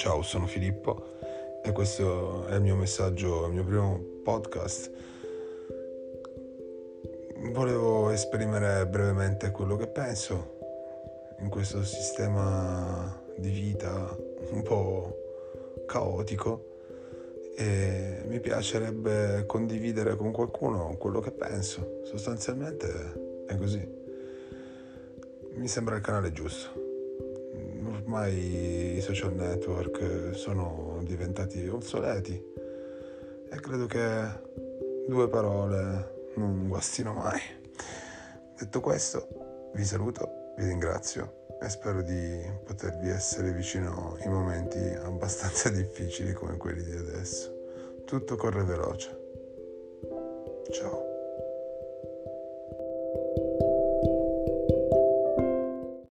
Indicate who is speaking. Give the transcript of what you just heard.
Speaker 1: Ciao, sono Filippo e questo è il mio messaggio, il mio primo podcast. Volevo esprimere brevemente quello che penso in questo sistema di vita un po' caotico e mi piacerebbe condividere con qualcuno quello che penso. Sostanzialmente è così mi sembra il canale giusto. Ormai i social network sono diventati obsoleti e credo che due parole non guastino mai. Detto questo, vi saluto, vi ringrazio e spero di potervi essere vicino in momenti abbastanza difficili come quelli di adesso. Tutto corre veloce. Ciao.